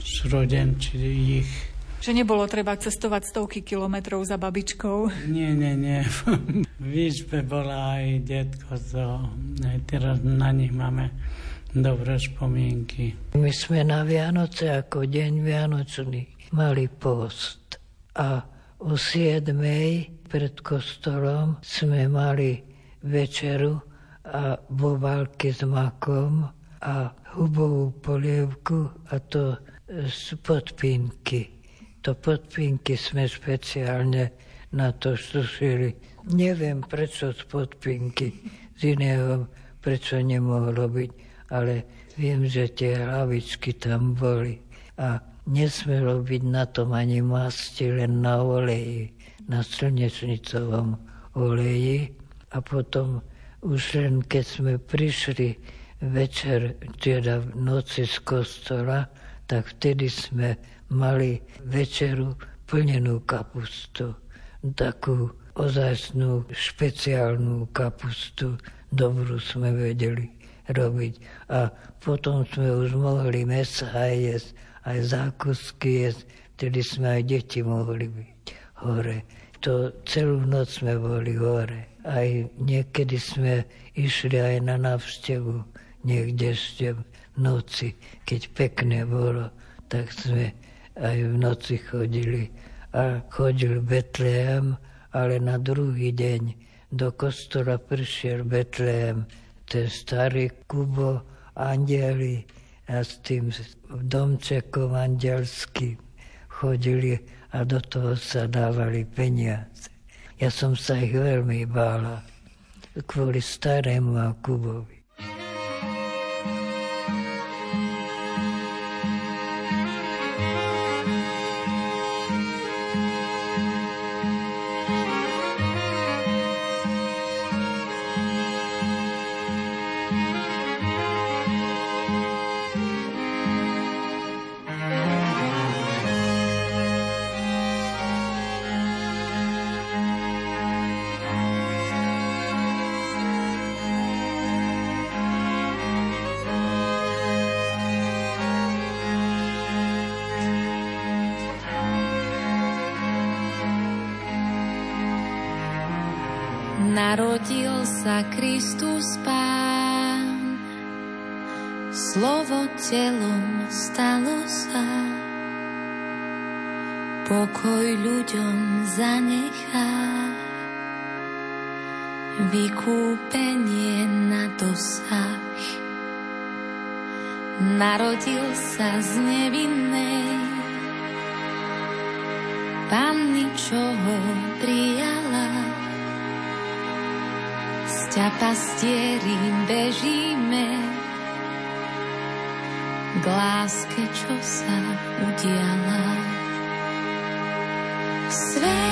zrodenci ich že nebolo treba cestovať stovky kilometrov za babičkou? Nie, nie, nie. V výzbe bola aj detko, to aj teraz na nich máme dobré spomienky. My sme na Vianoce ako deň Vianočný mali post a o 7. pred kostolom sme mali večeru a bobalky s makom a hubovú polievku a to z podpínky. To podpinky sme špeciálne na to sušili. Neviem, prečo z podpinky, z iného, prečo nemohlo byť, ale viem, že tie hlavičky tam boli. A nesmelo byť na tom ani masti, len na oleji, na slnečnicovom oleji. A potom už len keď sme prišli večer, teda v noci z kostola, tak vtedy sme mali večeru plnenú kapustu. Takú ozajstnú špeciálnu kapustu, dobrú sme vedeli robiť. A potom sme už mohli mesa aj jesť, aj zákusky jesť, vtedy sme aj deti mohli byť hore. To celú noc sme boli hore. Aj niekedy sme išli aj na návštevu niekde ešte noci, keď pekne bolo, tak sme aj v noci chodili. A chodil Betlehem, ale na druhý deň do kostola prišiel Betlehem, ten starý Kubo, andeli a s tým domčekom andelským chodili a do toho sa dávali peniaze. Ja som sa ich veľmi bála kvôli starému a Kubovi. Sa Kristus Pán, slovo telom stalo sa, pokoj ľuďom zanechá, vykúpenie na dosah. Narodil sa z nevinnej panny, čo ho prijala. Ťa pastieri bežíme k láske, čo sa udiala. Sveta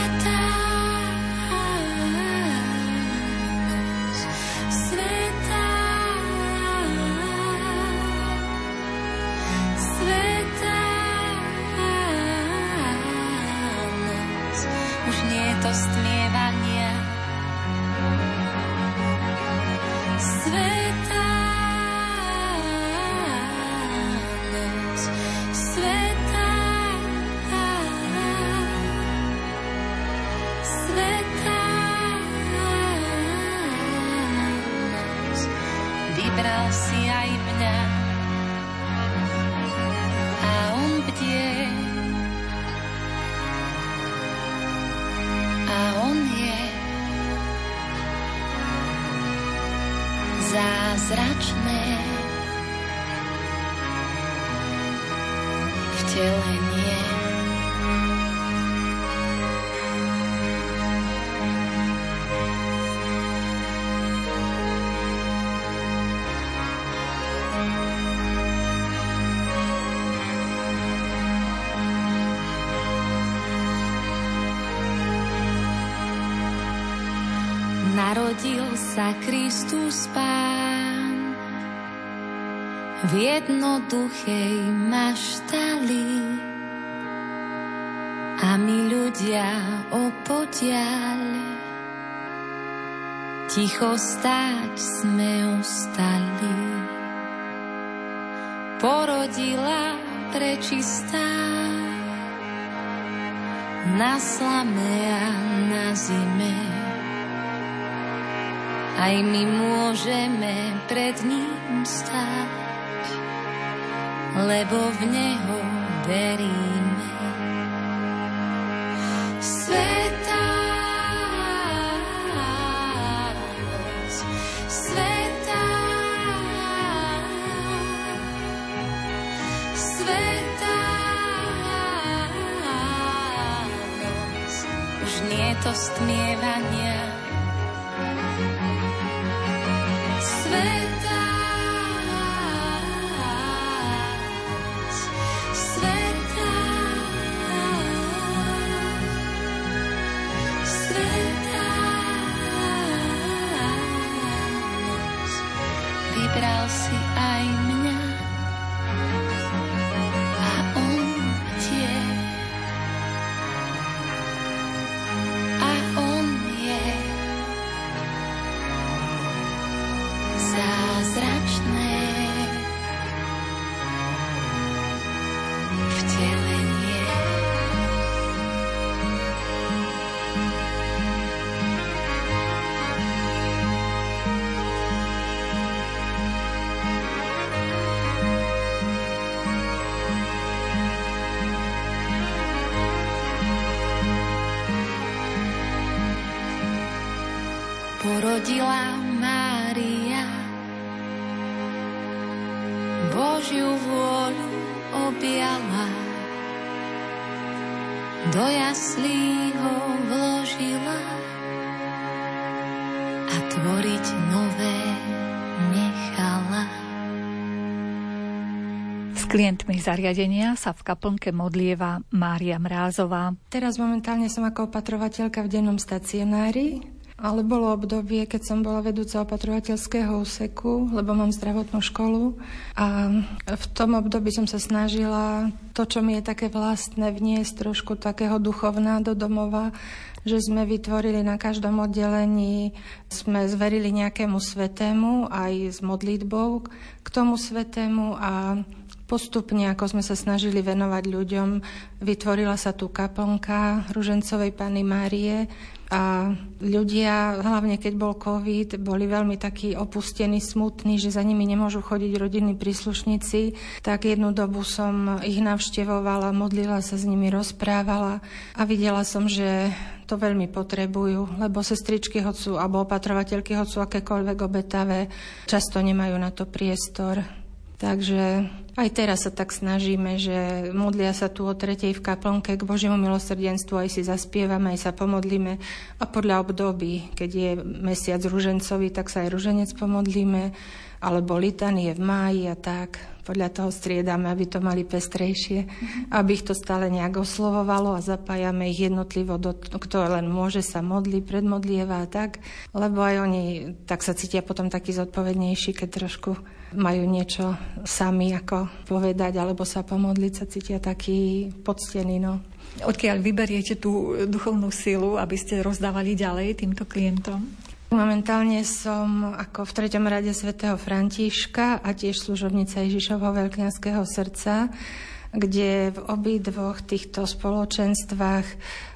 sa Kristus Pán. V jednoduchej maštali. A my ľudia opodiaľ ticho stáť sme ustali. Porodila prečistá. Na slame a na zime aj my môžeme pred ním stať, lebo v Neho veríme. Sveta Sveta Sveta Už nie to stmievania porodila Mária. Božiu vôľu objala, do jaslí ho vložila a tvoriť nové nechala. S klientmi zariadenia sa v kaplnke modlieva Mária Mrázová. Teraz momentálne som ako opatrovateľka v dennom stacionári ale bolo obdobie, keď som bola vedúca opatrovateľského úseku, lebo mám zdravotnú školu a v tom období som sa snažila to, čo mi je také vlastné, vniesť trošku takého duchovná do domova, že sme vytvorili na každom oddelení, sme zverili nejakému svetému aj s modlitbou k tomu svetému a postupne, ako sme sa snažili venovať ľuďom, vytvorila sa tu kaplnka Ružencovej Pany Márie, A ľudia, hlavne keď bol COVID, boli veľmi takí opustení, smutní, že za nimi nemôžu chodiť rodinní príslušníci. Tak jednu dobu som ich navštevovala, modlila sa s nimi, rozprávala a videla som, že to veľmi potrebujú, lebo sestričky, sú, alebo opatrovateľky, sú akékoľvek obetavé, často nemajú na to priestor. Takže aj teraz sa tak snažíme, že modlia sa tu o tretej v kaplnke k Božiemu milosrdenstvu, aj si zaspievame, aj sa pomodlíme. A podľa období, keď je mesiac ružencový, tak sa aj ruženec pomodlíme, alebo litanie v máji a tak. Podľa toho striedame, aby to mali pestrejšie, aby ich to stále nejak oslovovalo a zapájame ich jednotlivo, do, kto len môže sa modli, predmodlieva a tak, lebo aj oni tak sa cítia potom takí zodpovednejší, keď trošku majú niečo sami ako povedať alebo sa pomodliť, sa cítia taký poctený. No. Odkiaľ vyberiete tú duchovnú silu, aby ste rozdávali ďalej týmto klientom? Momentálne som ako v treťom rade svätého Františka a tiež služobnica Ježišovho veľkňanského srdca kde v obidvoch týchto spoločenstvách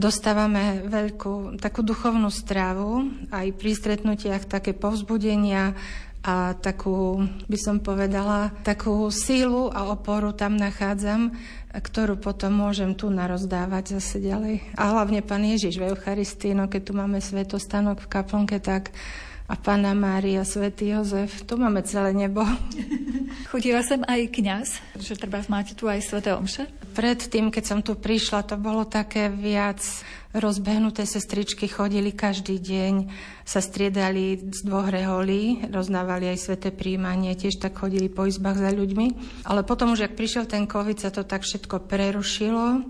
dostávame veľkú takú duchovnú stravu, aj pri stretnutiach také povzbudenia, a takú, by som povedala, takú sílu a oporu tam nachádzam, ktorú potom môžem tu narozdávať zase ďalej. A hlavne Pán Ježiš v Eucharistii, no keď tu máme svetostanok v kaplnke, tak a Pána Mária, Svetý Jozef. Tu máme celé nebo. Chodila sem aj kňaz, že treba máte tu aj Sveté Omše? Predtým, keď som tu prišla, to bolo také viac rozbehnuté sestričky, chodili každý deň, sa striedali z dvoch reholí, roznávali aj sveté príjmanie, tiež tak chodili po izbách za ľuďmi. Ale potom už, ak prišiel ten COVID, sa to tak všetko prerušilo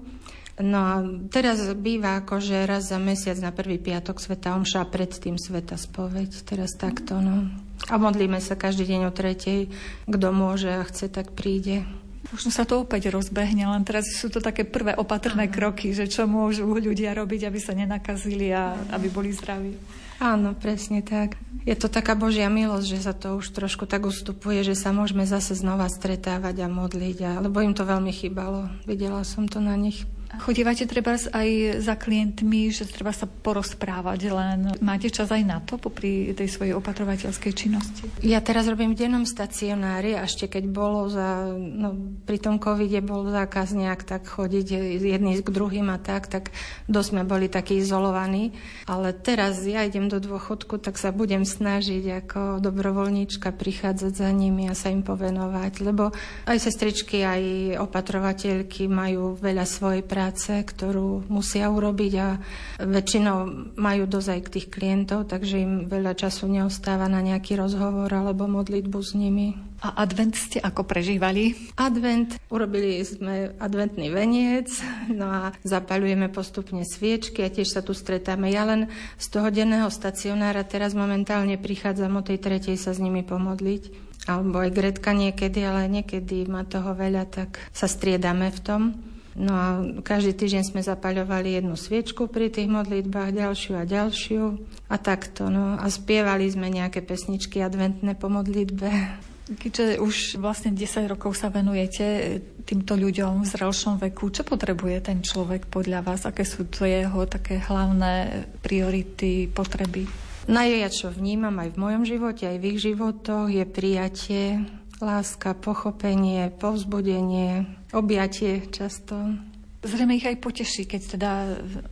No a teraz býva ako, že raz za mesiac na prvý piatok Sveta Omša a predtým Sveta spoveď. Teraz takto, no. A modlíme sa každý deň o tretej. Kto môže a chce, tak príde. Možno sa to opäť rozbehne, len teraz sú to také prvé opatrné kroky, že čo môžu ľudia robiť, aby sa nenakazili a aby boli zdraví. Áno, presne tak. Je to taká Božia milosť, že sa to už trošku tak ustupuje, že sa môžeme zase znova stretávať a modliť, a, lebo im to veľmi chýbalo. Videla som to na nich. Chodívate treba aj za klientmi, že treba sa porozprávať, len máte čas aj na to popri tej svojej opatrovateľskej činnosti? Ja teraz robím v dennom stacionári a ešte keď bolo za, no, pri tom covide bol zákaz nejak tak chodiť jedný k druhým a tak, tak dosť sme boli takí izolovaní. Ale teraz ja idem do dôchodku, tak sa budem snažiť ako dobrovoľníčka prichádzať za nimi a sa im povenovať, lebo aj sestričky, aj opatrovateľky majú veľa svojej práce práce, ktorú musia urobiť a väčšinou majú dozaj k tých klientov, takže im veľa času neostáva na nejaký rozhovor alebo modlitbu s nimi. A advent ste ako prežívali? Advent, urobili sme adventný veniec, no a zapalujeme postupne sviečky a tiež sa tu stretáme. Ja len z toho denného stacionára teraz momentálne prichádzam o tej tretej sa s nimi pomodliť alebo aj Gretka niekedy, ale niekedy má toho veľa, tak sa striedame v tom. No a každý týždeň sme zapaľovali jednu sviečku pri tých modlitbách, ďalšiu a ďalšiu a takto. No a spievali sme nejaké pesničky adventné po modlitbe. Keďže už vlastne 10 rokov sa venujete týmto ľuďom v zrelšom veku, čo potrebuje ten človek podľa vás? Aké sú to jeho také hlavné priority, potreby? Najviac, čo vnímam aj v mojom živote, aj v ich životoch, je prijatie, láska, pochopenie, povzbudenie, objatie často. Zrejme ich aj poteší, keď teda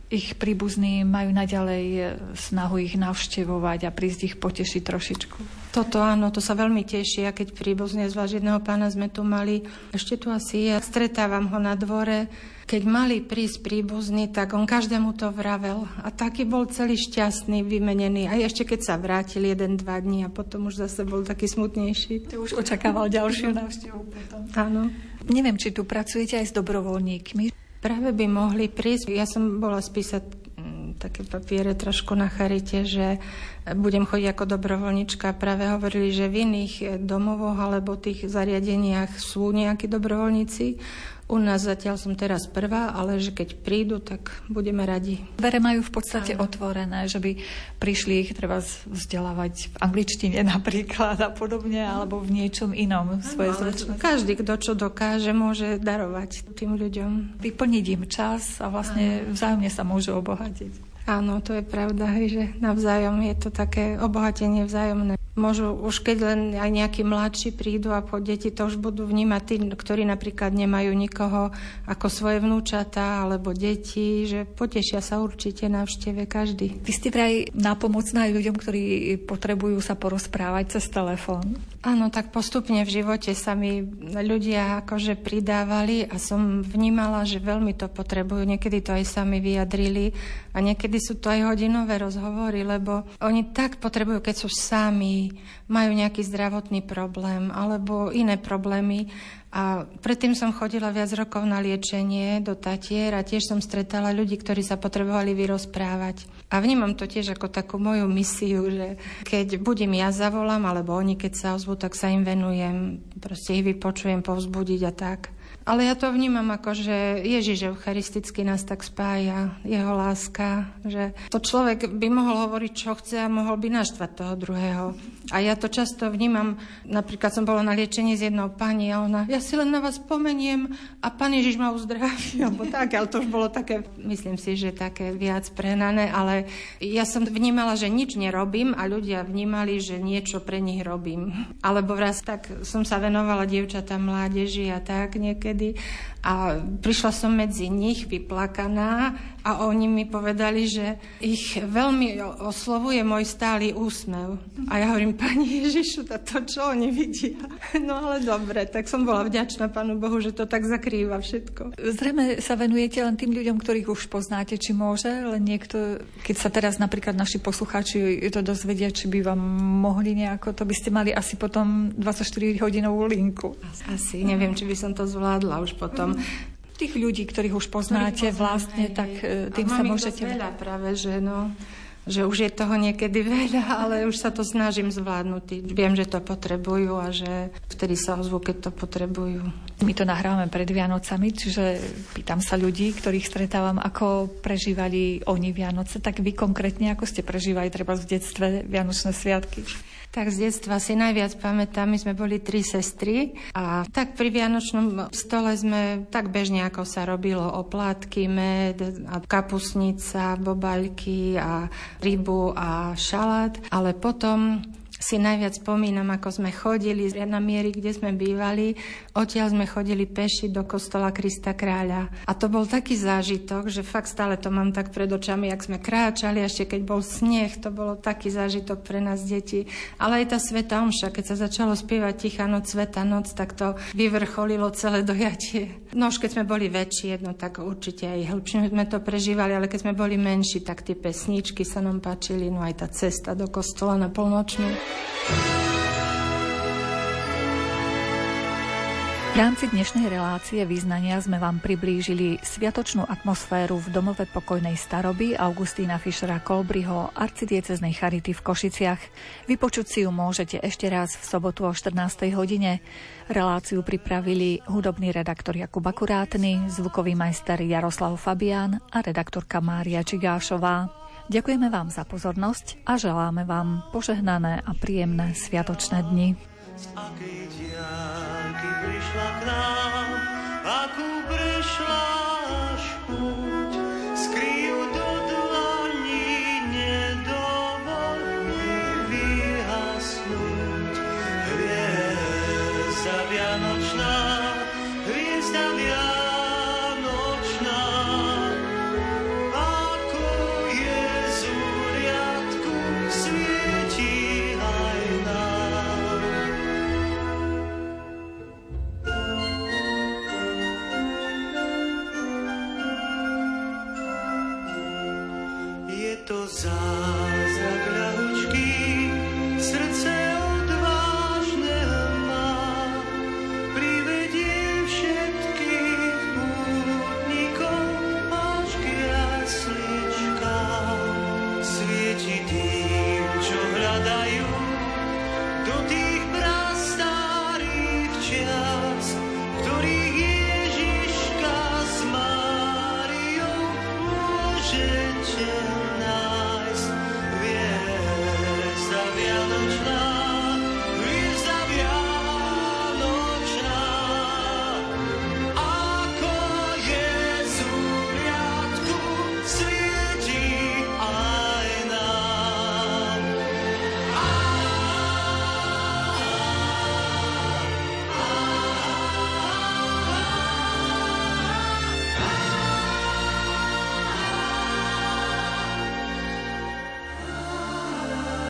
ich príbuzní majú naďalej snahu ich navštevovať a prísť ich potešiť trošičku. Toto áno, to sa veľmi teší a keď príbuzne z jedného pána sme tu mali, ešte tu asi je, stretávam ho na dvore, keď mali prísť príbuzní, tak on každému to vravel a taký bol celý šťastný, vymenený. A ešte keď sa vrátil jeden, dva dní a potom už zase bol taký smutnejší. Ty už očakával ďalšiu návštevu potom. Áno. Neviem, či tu pracujete aj s dobrovoľníkmi. Práve by mohli prísť. Ja som bola spísať mm, také papiere trošku na charite, že budem chodiť ako dobrovoľnička. Práve hovorili, že v iných domovoch alebo tých zariadeniach sú nejakí dobrovoľníci u nás zatiaľ som teraz prvá, ale že keď prídu, tak budeme radi. Vere majú v podstate Áno. otvorené, že by prišli ich treba vzdelávať v angličtine napríklad a podobne, alebo v niečom inom svoje zručnosti. Každý, kto čo dokáže, môže darovať tým ľuďom. Vyplniť im čas a vlastne Áno. vzájomne sa môžu obohatiť. Áno, to je pravda, že navzájom je to také obohatenie vzájomné. Môžu už keď len aj nejakí mladší prídu a po deti to už budú vnímať tí, ktorí napríklad nemajú nikoho ako svoje vnúčatá alebo deti, že potešia sa určite návšteve každý. Vy ste vraj nápomocná aj ľuďom, ktorí potrebujú sa porozprávať cez telefón. Áno, tak postupne v živote sa mi ľudia akože pridávali a som vnímala, že veľmi to potrebujú. Niekedy to aj sami vyjadrili a niekedy sú to aj hodinové rozhovory, lebo oni tak potrebujú, keď sú sami, majú nejaký zdravotný problém alebo iné problémy. A predtým som chodila viac rokov na liečenie do Tatier a tiež som stretala ľudí, ktorí sa potrebovali vyrozprávať. A vnímam to tiež ako takú moju misiu, že keď budem ja zavolám, alebo oni keď sa ozvú, tak sa im venujem, proste ich vypočujem, povzbudiť a tak. Ale ja to vnímam ako, že Ježiš eucharisticky nás tak spája, jeho láska, že to človek by mohol hovoriť, čo chce a mohol by naštvať toho druhého. A ja to často vnímam, napríklad som bola na liečení s jednou pani a ona, ja si len na vás pomeniem a pán Ježiš ma uzdraví, alebo tak, ale to už bolo také, myslím si, že také viac prehnané, ale ja som vnímala, že nič nerobím a ľudia vnímali, že niečo pre nich robím. Alebo raz tak som sa venovala dievčatám mládeži a tak niekedy vtedy a prišla som medzi nich vyplakaná a oni mi povedali, že ich veľmi oslovuje môj stály úsmev. A ja hovorím, pani Ježišu, to čo oni vidia? No ale dobre, tak som bola vďačná Pánu Bohu, že to tak zakrýva všetko. Zrejme sa venujete len tým ľuďom, ktorých už poznáte, či môže, len niekto, keď sa teraz napríklad naši poslucháči to dozvedia, či by vám mohli nejako, to by ste mali asi potom 24 hodinovú linku. Asi, neviem, či by som to zvládla už potom tých ľudí, ktorých už poznáte, ktorých vlastne, tak e, tým sa môžete... veľa práve, že no, že už je toho niekedy veľa, ale už sa to snažím zvládnuť. Viem, že to potrebujú a že vtedy sa ozvú, keď to potrebujú. My to nahrávame pred Vianocami, čiže pýtam sa ľudí, ktorých stretávam, ako prežívali oni Vianoce, tak vy konkrétne, ako ste prežívali treba v detstve Vianočné sviatky? Tak z detstva si najviac pamätám, my sme boli tri sestry a tak pri Vianočnom stole sme tak bežne, ako sa robilo, oplátky, med a kapusnica, bobaľky a rybu a šalát, ale potom si najviac spomínam, ako sme chodili na miery, kde sme bývali. Odtiaľ sme chodili peši do kostola Krista Kráľa. A to bol taký zážitok, že fakt stále to mám tak pred očami, jak sme kráčali, ešte keď bol sneh, to bolo taký zážitok pre nás deti. Ale aj tá Sveta Omša, keď sa začalo spievať Tichá noc, Sveta noc, tak to vyvrcholilo celé dojatie. No už keď sme boli väčší, jedno, tak určite aj hĺbšie sme to prežívali, ale keď sme boli menší, tak tie pesničky sa nám páčili, no aj tá cesta do kostola na polnočnú. V rámci dnešnej relácie význania sme vám priblížili sviatočnú atmosféru v domove pokojnej staroby Augustína Fischera Kolbriho arcidieceznej Charity v Košiciach. Vypočuť si ju môžete ešte raz v sobotu o 14. hodine. Reláciu pripravili hudobný redaktor Jakub Akurátny, zvukový majster Jaroslav Fabián a redaktorka Mária Čigášová. Ďakujeme vám za pozornosť a želáme vám požehnané a príjemné sviatočné dni. Z akej prišla k nám, akú prišla až